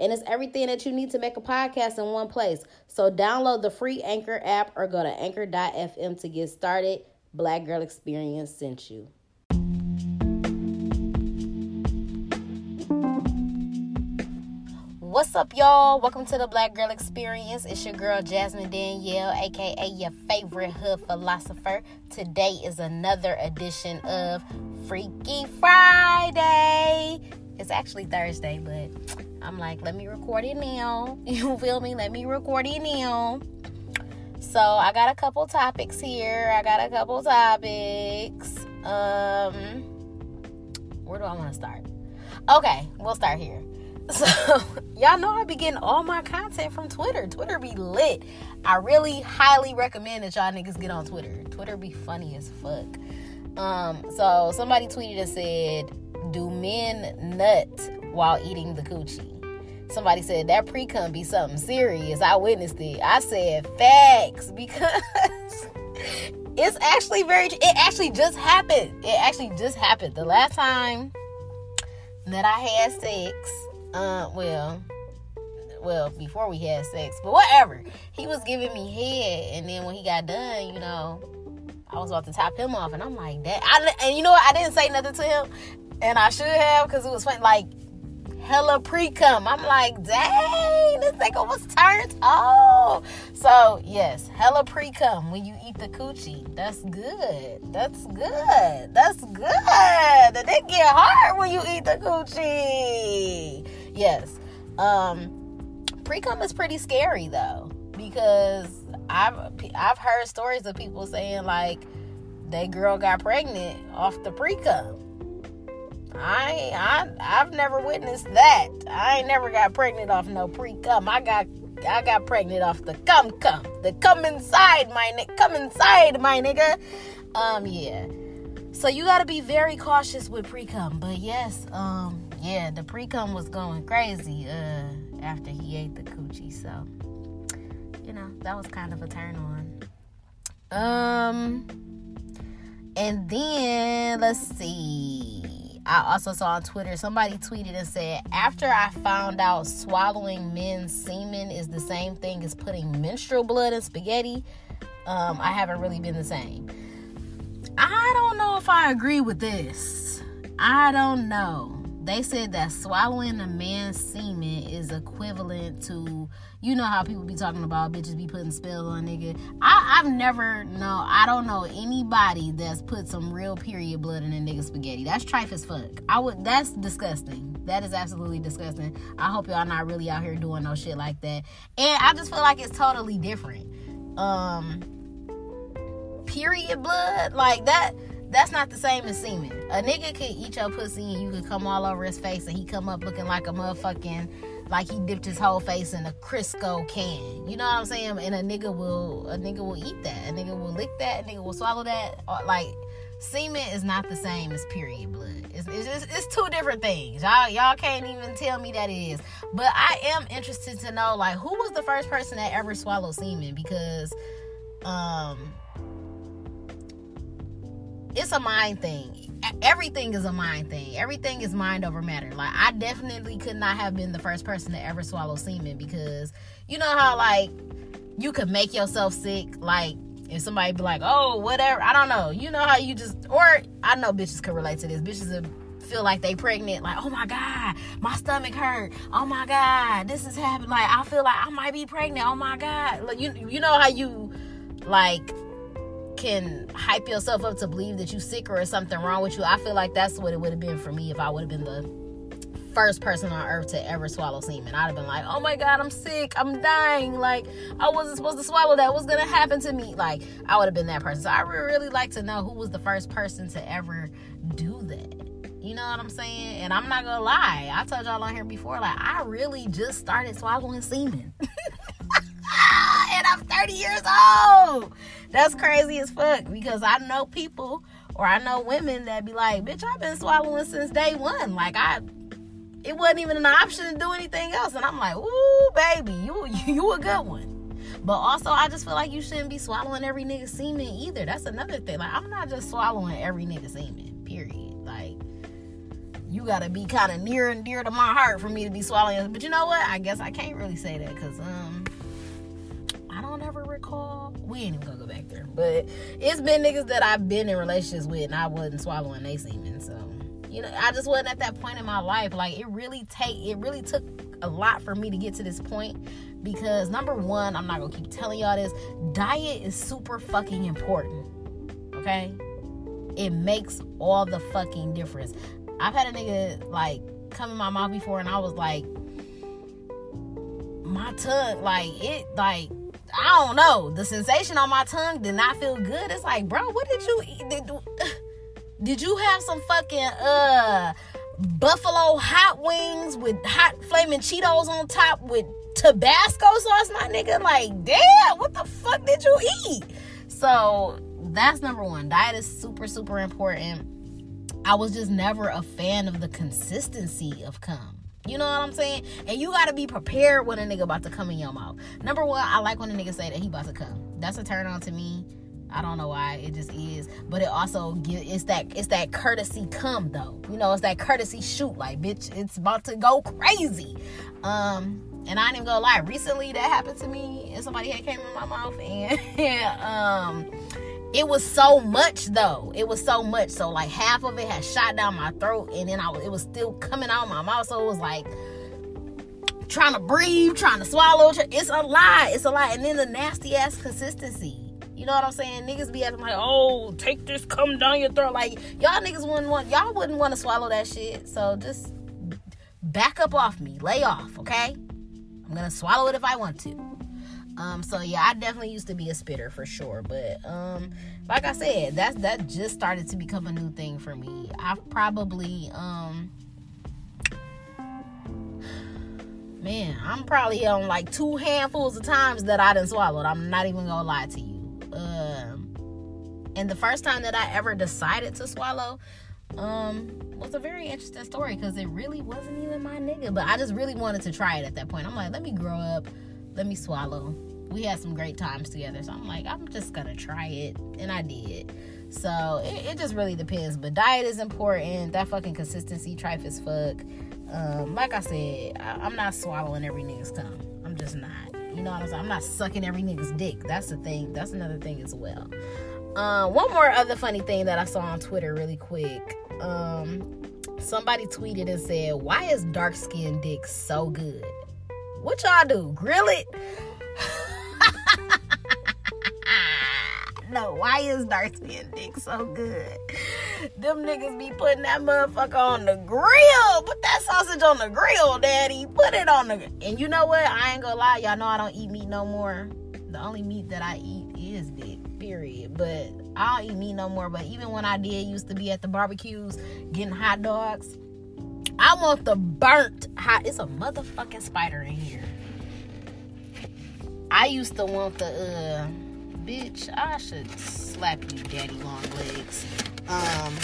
And it's everything that you need to make a podcast in one place. So download the free Anchor app or go to anchor.fm to get started. Black Girl Experience sent you. What's up, y'all? Welcome to the Black Girl Experience. It's your girl Jasmine Danielle, aka your favorite hood philosopher. Today is another edition of Freaky Friday. It's actually Thursday, but I'm like, let me record it now. You feel me? Let me record it now. So I got a couple topics here. I got a couple topics. Um, where do I want to start? Okay, we'll start here. So y'all know I be getting all my content from Twitter. Twitter be lit. I really highly recommend that y'all niggas get on Twitter. Twitter be funny as fuck. Um, so somebody tweeted and said, "Do men nut while eating the coochie?" Somebody said that pre cum be something serious. I witnessed it. I said facts because it's actually very. It actually just happened. It actually just happened. The last time that I had sex uh, well, well, before we had sex, but whatever. He was giving me head, and then when he got done, you know, I was about to top him off, and I'm like, that. I, and you know what? I didn't say nothing to him, and I should have because it was. Like, hella pre cum. I'm like, dang, this nigga was turned Oh, So yes, hella pre cum when you eat the coochie. That's good. That's good. That's good. The dick get hard when you eat the coochie yes. Um, pre-cum is pretty scary though because I've I've heard stories of people saying like they girl got pregnant off the pre-cum. I I I've never witnessed that. I ain't never got pregnant off no pre-cum. I got I got pregnant off the cum cum. The come inside my nigga. Come inside my nigga. Um yeah. So you got to be very cautious with pre-cum. But yes, um yeah, the pre-cum was going crazy uh, after he ate the coochie. So, you know, that was kind of a turn on. Um, and then let's see. I also saw on Twitter somebody tweeted and said, after I found out swallowing men's semen is the same thing as putting menstrual blood in spaghetti, um, I haven't really been the same. I don't know if I agree with this. I don't know they said that swallowing a man's semen is equivalent to you know how people be talking about bitches be putting spell on nigga. I, I've never no I don't know anybody that's put some real period blood in a nigga spaghetti. That's trife as fuck. I would that's disgusting. That is absolutely disgusting. I hope y'all not really out here doing no shit like that. And I just feel like it's totally different. Um period blood like that that's not the same as semen. A nigga could eat your pussy and you could come all over his face and he come up looking like a motherfucking like he dipped his whole face in a Crisco can. You know what I'm saying? And a nigga will a nigga will eat that. A nigga will lick that. A nigga will swallow that. Or, like semen is not the same as period blood. It's, it's, it's, it's two different things. Y'all y'all can't even tell me that it is. But I am interested to know like who was the first person that ever swallowed semen because um it's a mind thing. Everything is a mind thing. Everything is mind over matter. Like I definitely could not have been the first person to ever swallow semen because you know how like you could make yourself sick like if somebody be like, "Oh, whatever." I don't know. You know how you just or I know bitches could relate to this. Bitches feel like they pregnant like, "Oh my god, my stomach hurt. Oh my god, this is happening. Like I feel like I might be pregnant. Oh my god." Like you you know how you like can hype yourself up to believe that you're sick or something wrong with you. I feel like that's what it would have been for me if I would have been the first person on earth to ever swallow semen. I'd have been like, oh my God, I'm sick. I'm dying. Like, I wasn't supposed to swallow that. What's going to happen to me? Like, I would have been that person. So I would really like to know who was the first person to ever do that. You know what I'm saying? And I'm not to lie. I told y'all on here before, like, I really just started swallowing semen. and I'm 30 years old. That's crazy as fuck because I know people or I know women that be like, bitch, I've been swallowing since day one. Like I it wasn't even an option to do anything else. And I'm like, ooh, baby, you you a good one. But also, I just feel like you shouldn't be swallowing every nigga semen either. That's another thing. Like, I'm not just swallowing every nigga semen, period. Like, you gotta be kind of near and dear to my heart for me to be swallowing. But you know what? I guess I can't really say that because, um, ever recall. We ain't even gonna go back there. But it's been niggas that I've been in relationships with and I wasn't swallowing they semen. So, you know, I just wasn't at that point in my life. Like, it really take, it really took a lot for me to get to this point because number one, I'm not gonna keep telling y'all this. Diet is super fucking important. Okay, it makes all the fucking difference. I've had a nigga like come in my mouth before, and I was like, my tongue, like it, like I don't know, the sensation on my tongue did not feel good. It's like, bro, what did you eat? Did, did you have some fucking uh buffalo hot wings with hot flaming Cheetos on top with Tabasco sauce, my nigga. Like, damn, what the fuck did you eat? So that's number one. Diet is super, super important. I was just never a fan of the consistency of cum. You know what I'm saying? And you gotta be prepared when a nigga about to come in your mouth. Number one, I like when a nigga say that he about to come. That's a turn on to me. I don't know why it just is, but it also give it's that it's that courtesy come though. You know, it's that courtesy shoot. Like, bitch, it's about to go crazy. Um, and I ain't even gonna lie, recently that happened to me, and somebody had came in my mouth, and um, it was so much though. It was so much. So like half of it had shot down my throat, and then I was, it was still coming out my mouth. So it was like trying to breathe, trying to swallow. It's a lie. It's a lie. And then the nasty ass consistency. You know what I'm saying? Niggas be acting like, oh, take this, come down your throat. Like y'all niggas wouldn't want, y'all wouldn't want to swallow that shit. So just back up off me, lay off, okay? I'm gonna swallow it if I want to. Um, so yeah, I definitely used to be a spitter for sure. But um, like I said, that's that just started to become a new thing for me. I've probably um man, I'm probably on like two handfuls of times that I didn't swallow. I'm not even gonna lie to you. Um, and the first time that I ever decided to swallow, um, was a very interesting story because it really wasn't even my nigga. But I just really wanted to try it at that point. I'm like, let me grow up, let me swallow. We had some great times together. So I'm like, I'm just gonna try it. And I did. So it, it just really depends. But diet is important. That fucking consistency, trife as fuck. Um, like I said, I, I'm not swallowing every nigga's tongue. I'm just not. You know what I'm saying? I'm not sucking every nigga's dick. That's the thing. That's another thing as well. Uh, one more other funny thing that I saw on Twitter really quick um somebody tweeted and said, "Why is dark skinned dick so good?" What y'all do? Grill it? no, why is dark skinned dick so good? Them niggas be putting that motherfucker on the grill. Put that sausage on the grill, daddy. Put it on the and you know what? I ain't gonna lie, y'all know I don't eat meat no more. The only meat that I eat is dick, period. But I don't eat meat no more. But even when I did, used to be at the barbecues getting hot dogs. I want the burnt hot. It's a motherfucking spider in here. I used to want the uh bitch. I should slap you, daddy long legs. Um,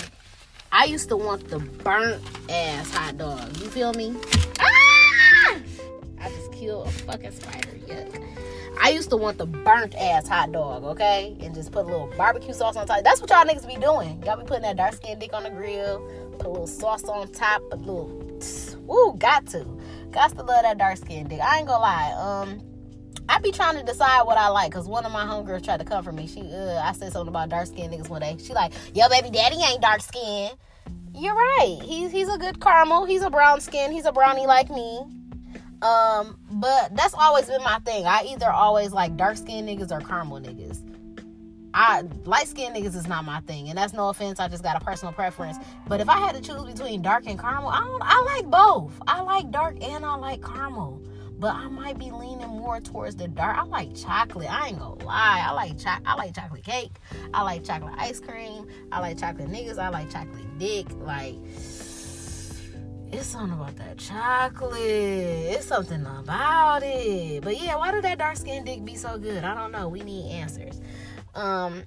I used to want the burnt ass hot dog. You feel me? Ah! I just killed a fucking spider. Yuck. I used to want the burnt ass hot dog, okay? And just put a little barbecue sauce on top. That's what y'all niggas be doing. Y'all be putting that dark skinned dick on the grill, put a little sauce on top, a little woo, got to. Got to love that dark skinned dick. I ain't gonna lie. Um I be trying to decide what I like because one of my homegirls tried to come for me. She, uh, I said something about dark skinned niggas one day. She like, yo, baby daddy ain't dark skinned. You're right. He's he's a good caramel. He's a brown skin. He's a brownie like me. Um, but that's always been my thing. I either always like dark skinned niggas or caramel niggas. I light skinned niggas is not my thing, and that's no offense. I just got a personal preference. But if I had to choose between dark and caramel, I don't. I like both. I like dark and I like caramel. But I might be leaning more towards the dark. I like chocolate. I ain't gonna lie. I like cho- I like chocolate cake. I like chocolate ice cream. I like chocolate niggas. I like chocolate dick. Like it's something about that chocolate. It's something about it. But yeah, why did that dark skin dick be so good? I don't know. We need answers. Um,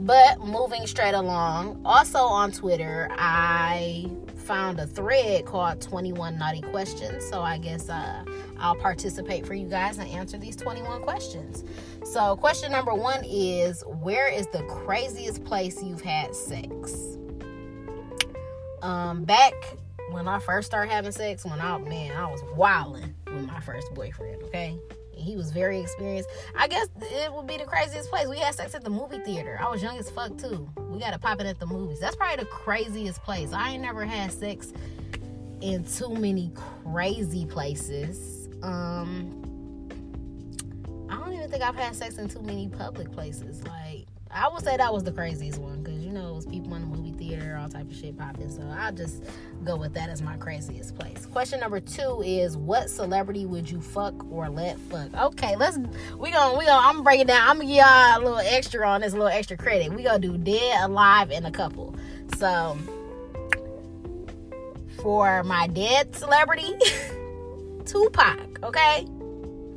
but moving straight along, also on Twitter, I found a thread called 21 Naughty Questions. So I guess uh, I'll participate for you guys and answer these 21 questions. So, question number one is Where is the craziest place you've had sex? Um, back when I first started having sex, when I man, I was wilding with my first boyfriend. Okay, he was very experienced. I guess it would be the craziest place. We had sex at the movie theater. I was young as fuck too. We got to pop it at the movies. That's probably the craziest place. I ain't never had sex in too many crazy places. Um, I don't even think I've had sex in too many public places. Like I would say that was the craziest one because you know it was people in the movie theater, all type of shit popping. So I'll just go with that as my craziest place. Question number two is what celebrity would you fuck or let fuck? Okay, let's we gonna we gonna I'm gonna break it down. I'm gonna give y'all a little extra on this, a little extra credit. We gonna do dead, alive, and a couple. So for my dead celebrity, Tupac. Okay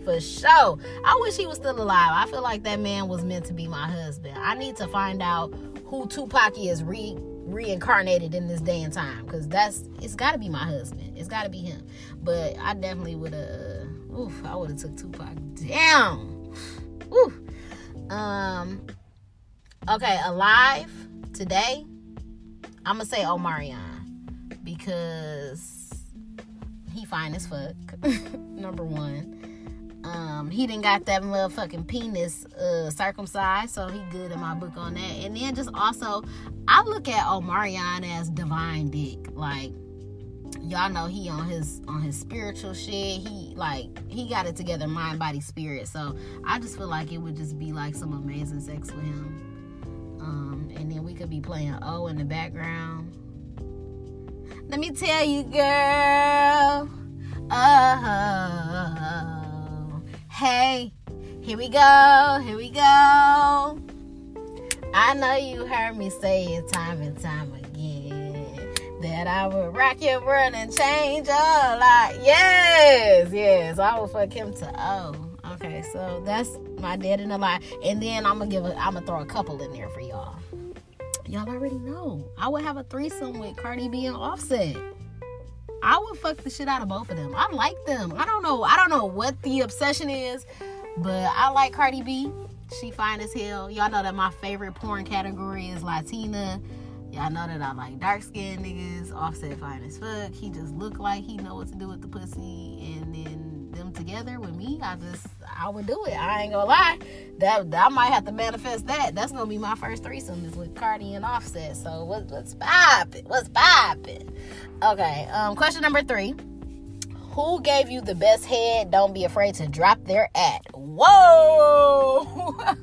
for sure. I wish he was still alive. I feel like that man was meant to be my husband. I need to find out who Tupac is re reincarnated in this day and time because that's it's got to be my husband. It's got to be him. But I definitely would have. Oof, I would have took Tupac down. Oof. Um. Okay, alive today. I'm gonna say Omarion because he fine as fuck. Number one. Um, he didn't got that motherfucking penis uh, circumcised, so he good in my book on that. And then just also, I look at Omarion as divine dick. Like y'all know he on his on his spiritual shit. He like he got it together, mind, body, spirit. So I just feel like it would just be like some amazing sex with him. Um, and then we could be playing O in the background. Let me tell you, girl. Oh Hey, here we go, here we go. I know you heard me say it time and time again that I would rock your world and change your life. Yes, yes, I will fuck him to oh. Okay, so that's my dead and alive, and then I'm gonna give a, I'm gonna throw a couple in there for y'all. Y'all already know I would have a threesome with Cardi B and Offset. I would fuck the shit out of both of them. I like them. I don't know. I don't know what the obsession is, but I like Cardi B. She fine as hell. Y'all know that my favorite porn category is Latina. Y'all know that I like dark skinned niggas. Offset fine as fuck. He just look like he know what to do with the pussy. And then together with me, I just I would do it. I ain't gonna lie. That, that I might have to manifest that. That's gonna be my first threesome is with Cardi and Offset. So what, what's poppin'? What's poppin'? Okay. Um. Question number three. Who gave you the best head? Don't be afraid to drop their at. Whoa.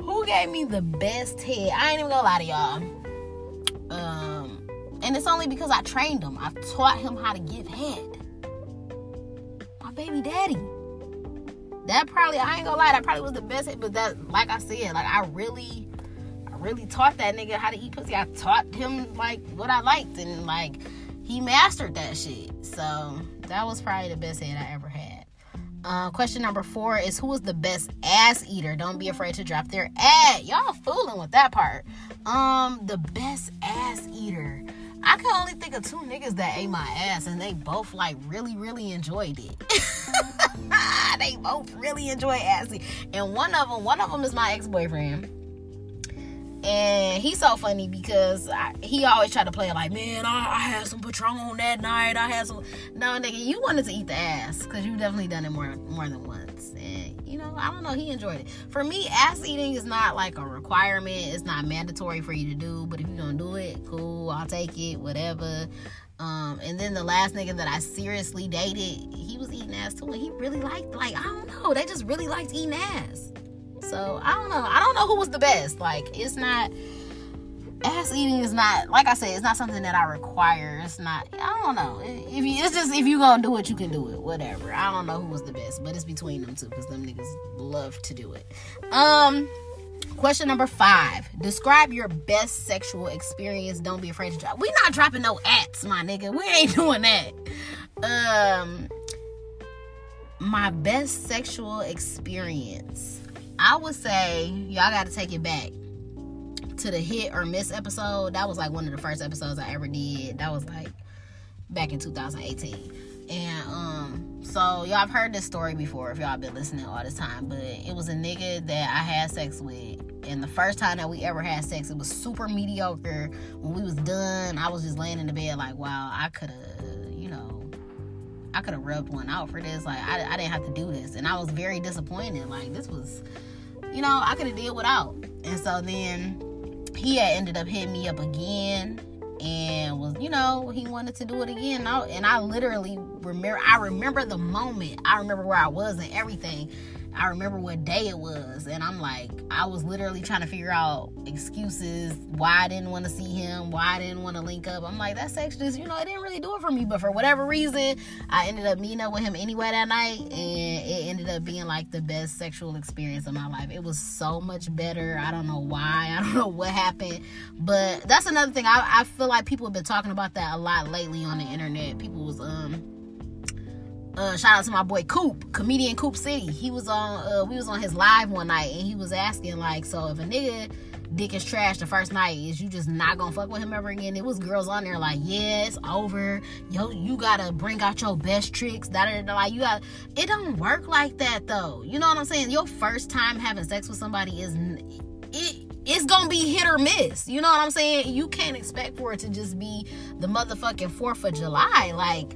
Who gave me the best head? I ain't even gonna lie to y'all. Um, and it's only because I trained him. I taught him how to give head baby daddy. That probably I ain't gonna lie, that probably was the best but that like I said, like I really I really taught that nigga how to eat pussy. I taught him like what I liked and like he mastered that shit. So that was probably the best hit I ever had. Uh, question number four is who is the best ass eater? Don't be afraid to drop their ad. Y'all fooling with that part. Um, the best ass eater. I can only think of two niggas that ate my ass, and they both like really, really enjoyed it. they both really enjoy ass. And one of them, one of them is my ex boyfriend. And he's so funny because I, he always try to play like, man, I, I, had some Patron that night. I had some. No, nigga, you wanted to eat the ass because you definitely done it more more than once. You know, I don't know. He enjoyed it. For me, ass eating is not like a requirement. It's not mandatory for you to do. But if you're gonna do it, cool. I'll take it. Whatever. Um, and then the last nigga that I seriously dated, he was eating ass too, and he really liked. Like I don't know, they just really liked eating ass. So I don't know. I don't know who was the best. Like it's not ass eating is not like I said. It's not something that I require. It's not. I don't know. If you, it's just if you gonna do it, you can do it. Whatever. I don't know who was the best, but it's between them two because them niggas love to do it. Um. Question number five. Describe your best sexual experience. Don't be afraid to drop. We not dropping no ats, my nigga. We ain't doing that. Um my best sexual experience. I would say y'all gotta take it back to the hit or miss episode. That was like one of the first episodes I ever did. That was like back in 2018. And um, so y'all have heard this story before if y'all been listening all this time, but it was a nigga that I had sex with. And the first time that we ever had sex, it was super mediocre. When we was done, I was just laying in the bed like, wow, I could have, you know, I could have rubbed one out for this. Like I, I didn't have to do this, and I was very disappointed. Like this was, you know, I could have did without. And so then he had ended up hitting me up again and was you know he wanted to do it again. And I, and I literally remember I remember the moment. I remember where I was and everything I remember what day it was, and I'm like, I was literally trying to figure out excuses why I didn't want to see him, why I didn't want to link up. I'm like, that sex just, you know, it didn't really do it for me. But for whatever reason, I ended up meeting up with him anyway that night, and it ended up being like the best sexual experience of my life. It was so much better. I don't know why, I don't know what happened, but that's another thing. I, I feel like people have been talking about that a lot lately on the internet. People was, um, uh, shout out to my boy Coop, comedian Coop City. He was on, uh, we was on his live one night, and he was asking like, so if a nigga dick is trash the first night, is you just not gonna fuck with him ever again? It was girls on there like, yeah, it's over. Yo, you gotta bring out your best tricks. That like you got. It don't work like that though. You know what I'm saying? Your first time having sex with somebody is it. It's gonna be hit or miss. You know what I'm saying? You can't expect for it to just be the motherfucking 4th of July. Like,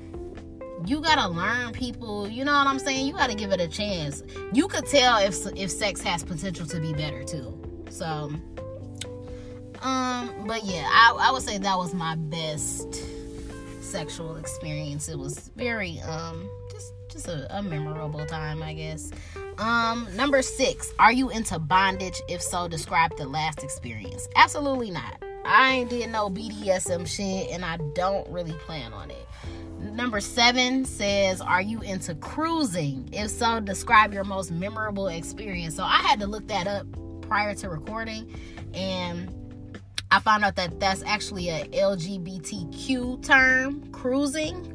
you gotta learn people. You know what i'm saying? You gotta give it a chance. You could tell if if sex has potential to be better too. So um but yeah i, I would say that was my best sexual experience. It was very um just just a, a memorable time i guess. Um number six are you into bondage? If so describe the last experience. Absolutely not. I ain't did no bdsm shit and i don't really plan on it Number seven says, Are you into cruising? If so, describe your most memorable experience. So I had to look that up prior to recording, and I found out that that's actually a LGBTQ term, cruising.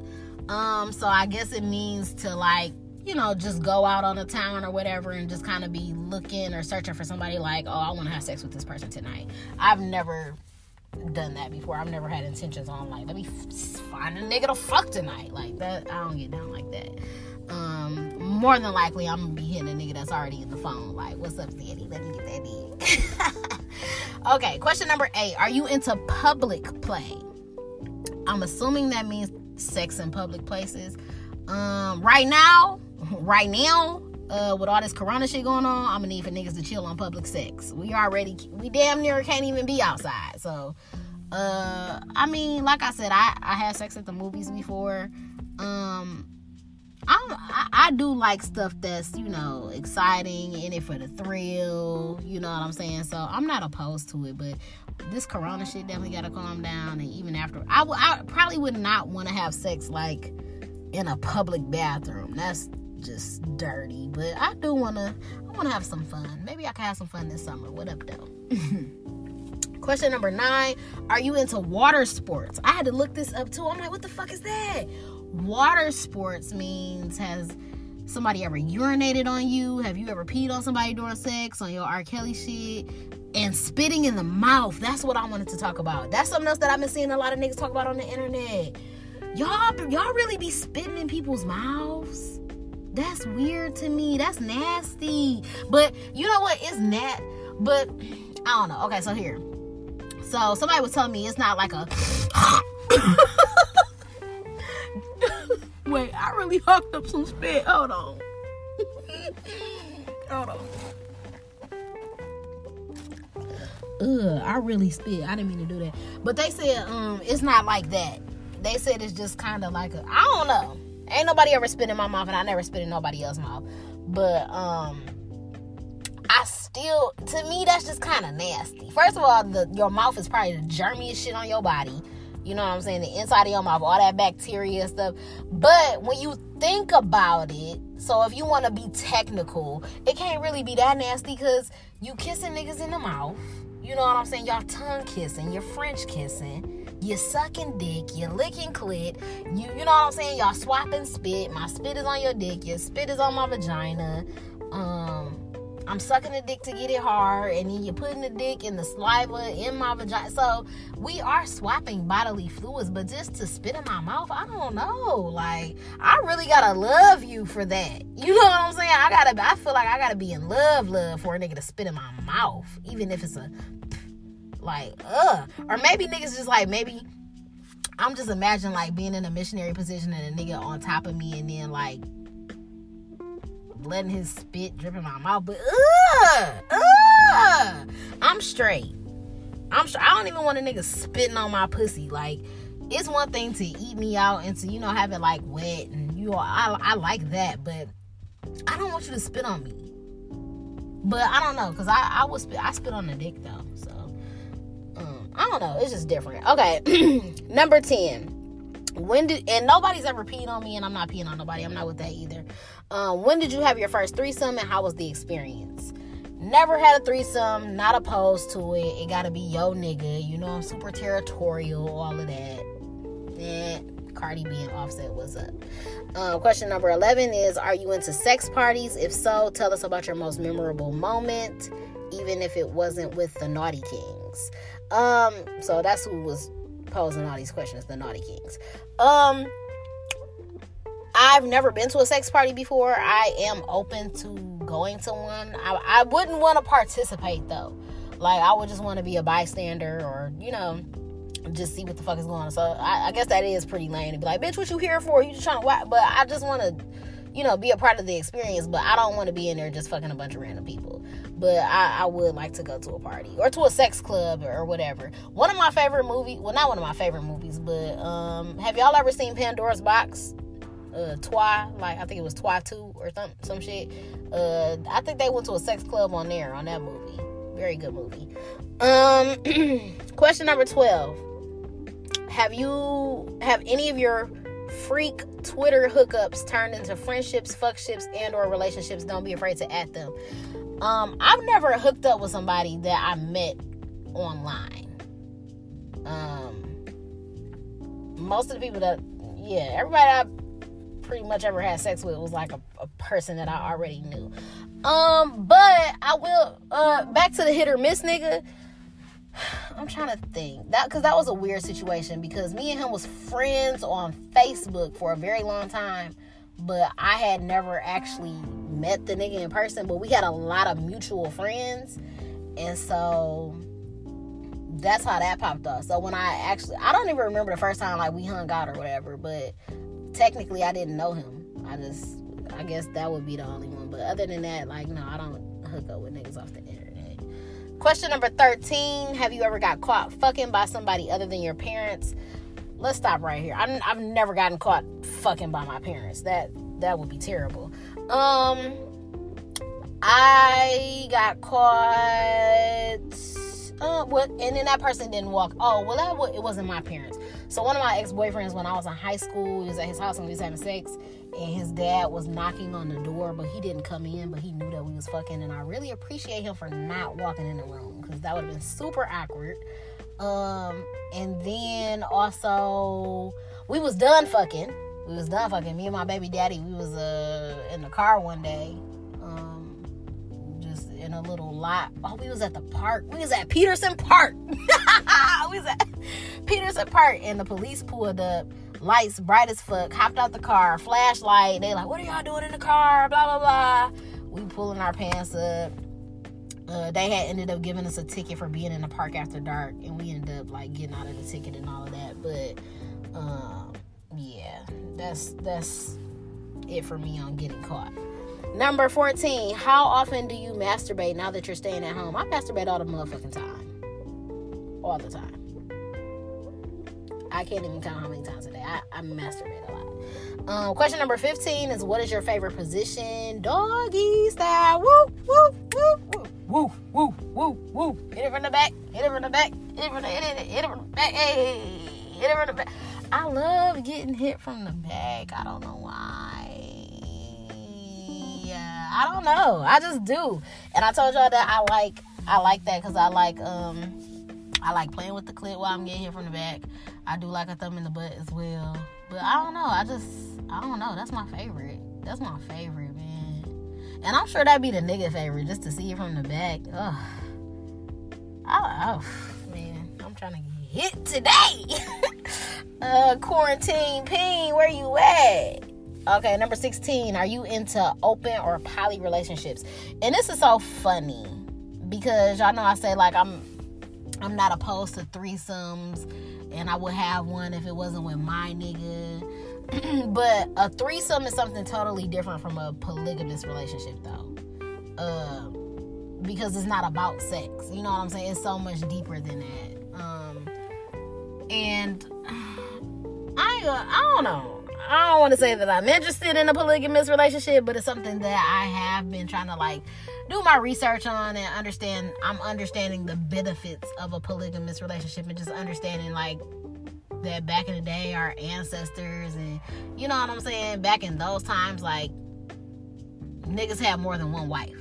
Um, so I guess it means to like, you know, just go out on the town or whatever and just kind of be looking or searching for somebody like, oh, I want to have sex with this person tonight. I've never done that before. I've never had intentions on like let me find a nigga to fuck tonight. Like that, I don't get down like that. Um, more than likely, I'm gonna be hitting a nigga that's already in the phone. Like, what's up, Daddy? Let me get that dick. okay, question number eight: Are you into public play? I'm assuming that means sex in public places. Um, right now, right now, uh, with all this corona shit going on, I'm gonna need for niggas to chill on public sex. We already, we damn near can't even be outside. So, uh, I mean, like I said, I, I had sex at the movies before. Um, I, I do like stuff that's, you know, exciting in it for the thrill. You know what I'm saying? So I'm not opposed to it, but this corona shit definitely gotta calm down. And even after, I, w- I probably would not want to have sex like in a public bathroom. That's just dirty. But I do wanna I wanna have some fun. Maybe I can have some fun this summer. What up though? Question number nine. Are you into water sports? I had to look this up too. I'm like, what the fuck is that? Water sports means has somebody ever urinated on you? Have you ever peed on somebody during sex on your R. Kelly shit? And spitting in the mouth. That's what I wanted to talk about. That's something else that I've been seeing a lot of niggas talk about on the internet. Y'all, y'all really be spitting in people's mouths? That's weird to me. That's nasty. But you know what? It's not. But I don't know. Okay, so here. So somebody was telling me it's not like a. Wait, I really hucked up some spit. Hold on. Hold on. Ugh, I really spit. I didn't mean to do that. But they said um it's not like that. They said it's just kind of like a I don't know. Ain't nobody ever spit in my mouth, and I never spit in nobody else's mouth. But um, I still, to me, that's just kind of nasty. First of all, the your mouth is probably the germiest shit on your body. You know what I'm saying? The inside of your mouth, all that bacteria and stuff. But when you think about it, so if you want to be technical, it can't really be that nasty because you kissing niggas in the mouth. You know what I'm saying? Y'all tongue kissing, you're French kissing, you sucking dick, you're licking clit. You you know what I'm saying? Y'all swapping spit. My spit is on your dick, your spit is on my vagina. Um I'm sucking the dick to get it hard, and then you're putting the dick in the saliva in my vagina. So we are swapping bodily fluids, but just to spit in my mouth, I don't know. Like I really gotta love you for that. You know what I'm saying? I gotta. I feel like I gotta be in love, love for a nigga to spit in my mouth, even if it's a like uh, or maybe niggas just like maybe. I'm just imagining like being in a missionary position and a nigga on top of me, and then like letting his spit drip in my mouth. But uh, uh, I'm straight. I'm sure I don't even want a nigga spitting on my pussy. Like it's one thing to eat me out and to you know have it like wet and you know I I like that, but I don't want you to spit on me. But I don't know because I I spit I spit on the dick though. Um, I don't know. It's just different. Okay, number ten. When did and nobody's ever peed on me and i'm not peeing on nobody. I'm not with that either. Um, when did you have your first threesome and how was the experience? Never had a threesome not opposed to it. It gotta be yo nigga you know i'm super territorial all of that. Eh, cardi b and offset was up. Uh, question number 11 is are you into sex parties? If so tell us about your most memorable moment even if it wasn't with the naughty kings um so that's who was posing all these questions, the Naughty Kings. Um, I've never been to a sex party before. I am open to going to one. I, I wouldn't want to participate though. Like I would just want to be a bystander or you know just see what the fuck is going on. So I, I guess that is pretty lame to be like, bitch, what you here for? You just trying to? But I just want to, you know, be a part of the experience. But I don't want to be in there just fucking a bunch of random people but I, I, would like to go to a party or to a sex club or, or, whatever. One of my favorite movies, well, not one of my favorite movies, but um, have y'all ever seen Pandora's Box? Uh, Twi, like I think it was Twi Two or some some shit. Uh, I think they went to a sex club on there on that movie. Very good movie. Um, question number twelve: Have you have any of your freak Twitter hookups turned into friendships, fuckships, and or relationships? Don't be afraid to add them. Um, I've never hooked up with somebody that I met online. Um, most of the people that, yeah, everybody I pretty much ever had sex with was like a, a person that I already knew. Um, but I will, uh, back to the hit or miss nigga. I'm trying to think that because that was a weird situation because me and him was friends on Facebook for a very long time, but I had never actually met the nigga in person, but we had a lot of mutual friends. And so that's how that popped up. So when I actually, I don't even remember the first time like we hung out or whatever, but technically I didn't know him. I just, I guess that would be the only one. But other than that, like, no, I don't hook up with niggas off the internet. Question number 13 Have you ever got caught fucking by somebody other than your parents? Let's stop right here. i have never gotten caught fucking by my parents. That that would be terrible. Um, I got caught. Uh, well, and then that person didn't walk. Oh, well, that it wasn't my parents. So one of my ex boyfriends, when I was in high school, he was at his house and we was having sex, and his dad was knocking on the door, but he didn't come in, but he knew that we was fucking, and I really appreciate him for not walking in the room because that would have been super awkward. Um, and then also we was done fucking we was done fucking. Me and my baby daddy, we was uh in the car one day, um, just in a little lot. Oh, we was at the park. We was at Peterson Park. we was at Peterson Park, and the police pulled up. Lights bright as fuck. Hopped out the car. Flashlight. They like, what are y'all doing in the car? Blah blah blah. We pulling our pants up. Uh, they had ended up giving us a ticket for being in the park after dark, and we ended up like getting out of the ticket and all of that. But um, yeah, that's that's it for me on getting caught. Number 14, how often do you masturbate now that you're staying at home? I masturbate all the motherfucking time. All the time. I can't even count how many times a day. I, I masturbate a lot. Um, question number 15 is what is your favorite position? Doggy style. Woo, woo, woo, woo, woo, woo, woo, woo. Hit it from the back. Hit it from the back. Hit it from the, hit it, hit it from the back. Hey, hit it from the back. I love getting hit from the back. I don't know why. yeah, I don't know. I just do. And I told y'all that I like I like that because I like um I like playing with the clip while I'm getting hit from the back. I do like a thumb in the butt as well. But I don't know. I just I don't know. That's my favorite. That's my favorite, man. And I'm sure that'd be the nigga favorite just to see it from the back. Ugh. I, oh man, I'm trying to get hit today. uh quarantine peen, where you at? Okay, number 16. Are you into open or poly relationships? And this is so funny because y'all know I say like I'm I'm not opposed to threesomes and I would have one if it wasn't with my nigga. but a threesome is something totally different from a polygamous relationship though. Uh, because it's not about sex. You know what I'm saying? It's so much deeper than that. Um, and I I don't know. I don't want to say that I'm interested in a polygamous relationship, but it's something that I have been trying to like do my research on and understand. I'm understanding the benefits of a polygamous relationship and just understanding like that back in the day, our ancestors and you know what I'm saying. Back in those times, like niggas had more than one wife.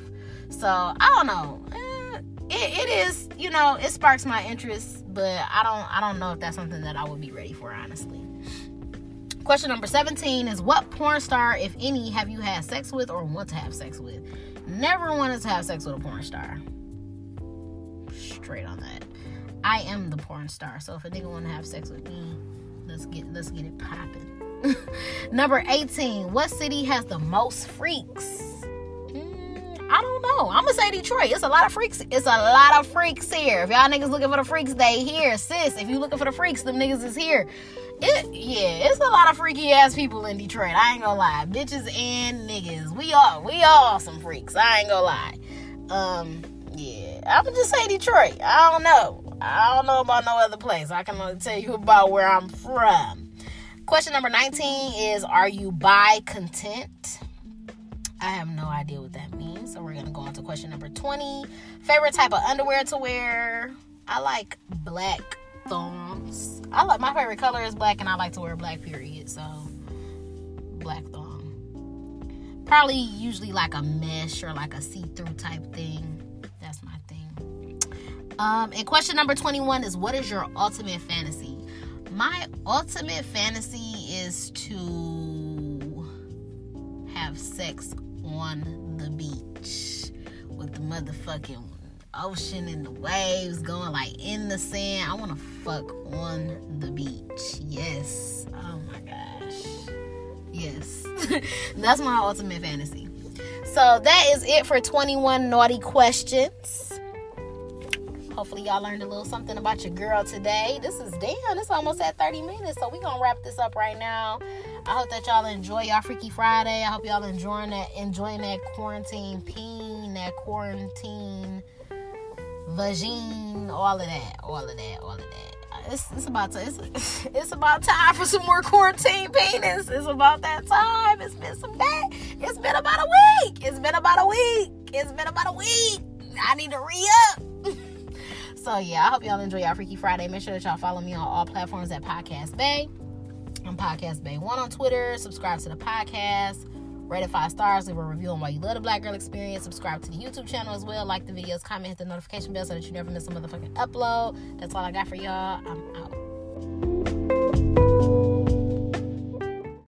So I don't know. Eh, it, it is, you know, it sparks my interest, but I don't, I don't know if that's something that I would be ready for, honestly. Question number 17 is what porn star, if any, have you had sex with or want to have sex with? Never wanted to have sex with a porn star. Straight on that. I am the porn star. So if a nigga want to have sex with me, let's get let's get it popping. number 18. What city has the most freaks? Mm, I don't know. I'm gonna say Detroit. It's a lot of freaks. It's a lot of freaks here. If y'all niggas looking for the freaks, they here. Sis, if you looking for the freaks, them niggas is here it, yeah, it's a lot of freaky ass people in Detroit. I ain't gonna lie, bitches and niggas. We all, we all some freaks. I ain't gonna lie. Um, yeah, I'ma just say Detroit. I don't know. I don't know about no other place. I can only tell you about where I'm from. Question number 19 is Are you bi content? I have no idea what that means. So we're gonna go on to question number 20. Favorite type of underwear to wear? I like black thongs. I like my favorite color is black, and I like to wear black. Period. So black thong. Probably usually like a mesh or like a see-through type thing. That's my thing. Um, and question number 21 is what is your ultimate fantasy? My ultimate fantasy is to have sex on the beach with the motherfucking ocean and the waves going like in the sand. I want to fuck on the beach. Yes. Oh my gosh. Yes. That's my ultimate fantasy. So that is it for 21 naughty questions. Hopefully y'all learned a little something about your girl today. This is damn, it's almost at 30 minutes. So we gonna wrap this up right now. I hope that y'all enjoy y'all Freaky Friday. I hope y'all enjoying that enjoying that quarantine peen, that quarantine vagine, all of that, all of that, all of that. It's, it's about to, it's, it's about time for some more quarantine penis. It's about that time. It's been some day. It's been about a week. It's been about a week. It's been about a week. I need to re up. so yeah, I hope y'all enjoy y'all Freaky Friday. Make sure that y'all follow me on all platforms at Podcast Bay. I'm Podcast Bay One on Twitter. Subscribe to the podcast Rate it five stars, leave a review on why you love the Black Girl Experience. Subscribe to the YouTube channel as well. Like the videos, comment, hit the notification bell so that you never miss a motherfucking upload. That's all I got for y'all. I'm out.